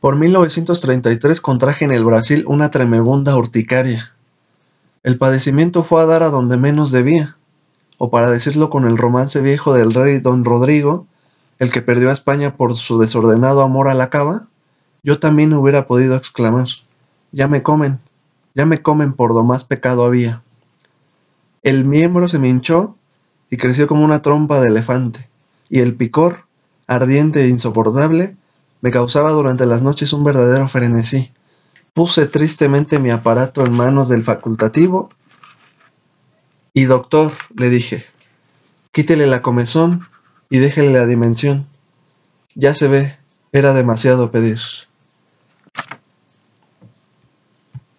Por 1933 contraje en el Brasil una tremebunda urticaria. El padecimiento fue a dar a donde menos debía, o para decirlo con el romance viejo del rey don Rodrigo, el que perdió a España por su desordenado amor a la cava, yo también hubiera podido exclamar, ya me comen, ya me comen por do más pecado había. El miembro se me hinchó y creció como una trompa de elefante, y el picor, ardiente e insoportable, me causaba durante las noches un verdadero frenesí. Puse tristemente mi aparato en manos del facultativo y doctor, le dije, quítele la comezón y déjele la dimensión. Ya se ve, era demasiado pedir.